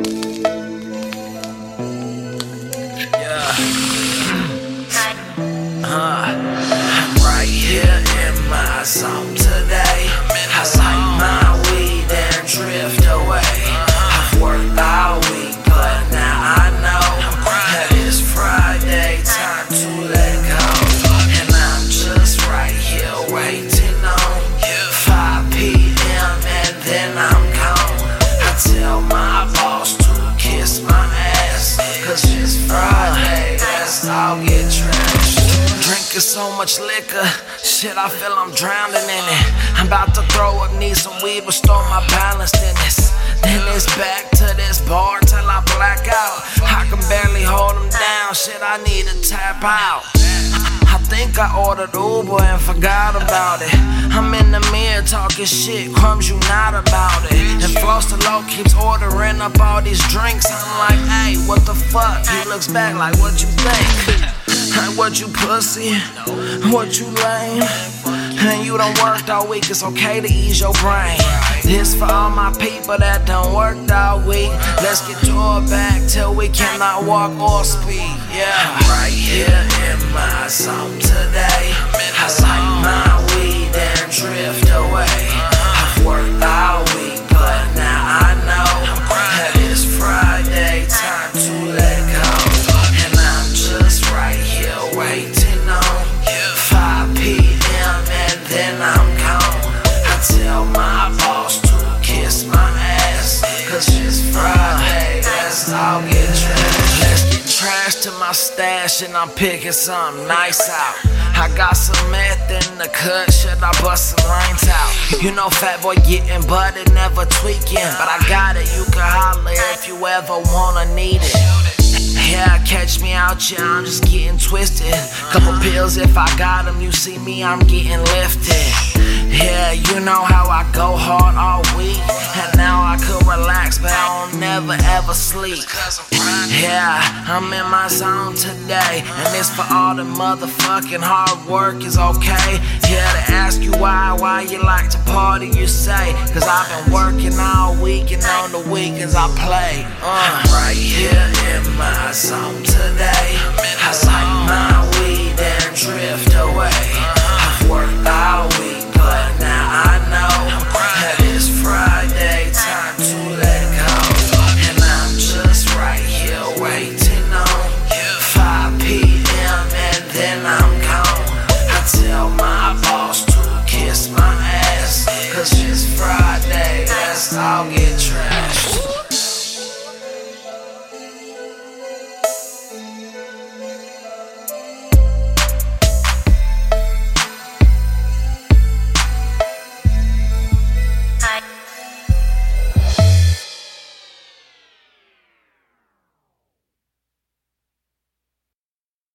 Yeah. Huh. I'm right here in my zone today. Drinking so much liquor, shit, I feel I'm drowning in it. I'm about to throw up, need some weed, restore my balance in this. Then it's back to this bar till I black out. I can barely hold them down, shit, I need to tap out. I think I ordered Uber and forgot about it. I'm in the mirror talking shit, Krums you not about it. And Floss the Low keeps ordering up all these drinks. I'm like, hey, what the fuck? He looks back like, what you think? Like, what you pussy? What you lame? And you don't work all week, it's okay to ease your brain. This for all my people that don't work all week. Let's get to it back till we cannot walk or speak. Yeah, I'm right here in my zone today. I light my weed my stash and I'm picking something nice out. I got some meth in the cut, should I bust some lines out? You know, fat boy getting butted, never tweaking. But I got it, you can holler if you ever wanna need it. Yeah, catch me out, yeah, I'm just getting twisted. Couple pills if I got them, you see me, I'm getting lifted. Yeah, you know how I go hard all week. And now I could relax, but I never ever sleep. Yeah, I'm in my zone today. And it's for all the motherfucking hard work is okay. Yeah, to ask you why, why you like to party, you say. Cause I've been working all week and on the weekends I play. Uh. Right here in my zone today. I waiting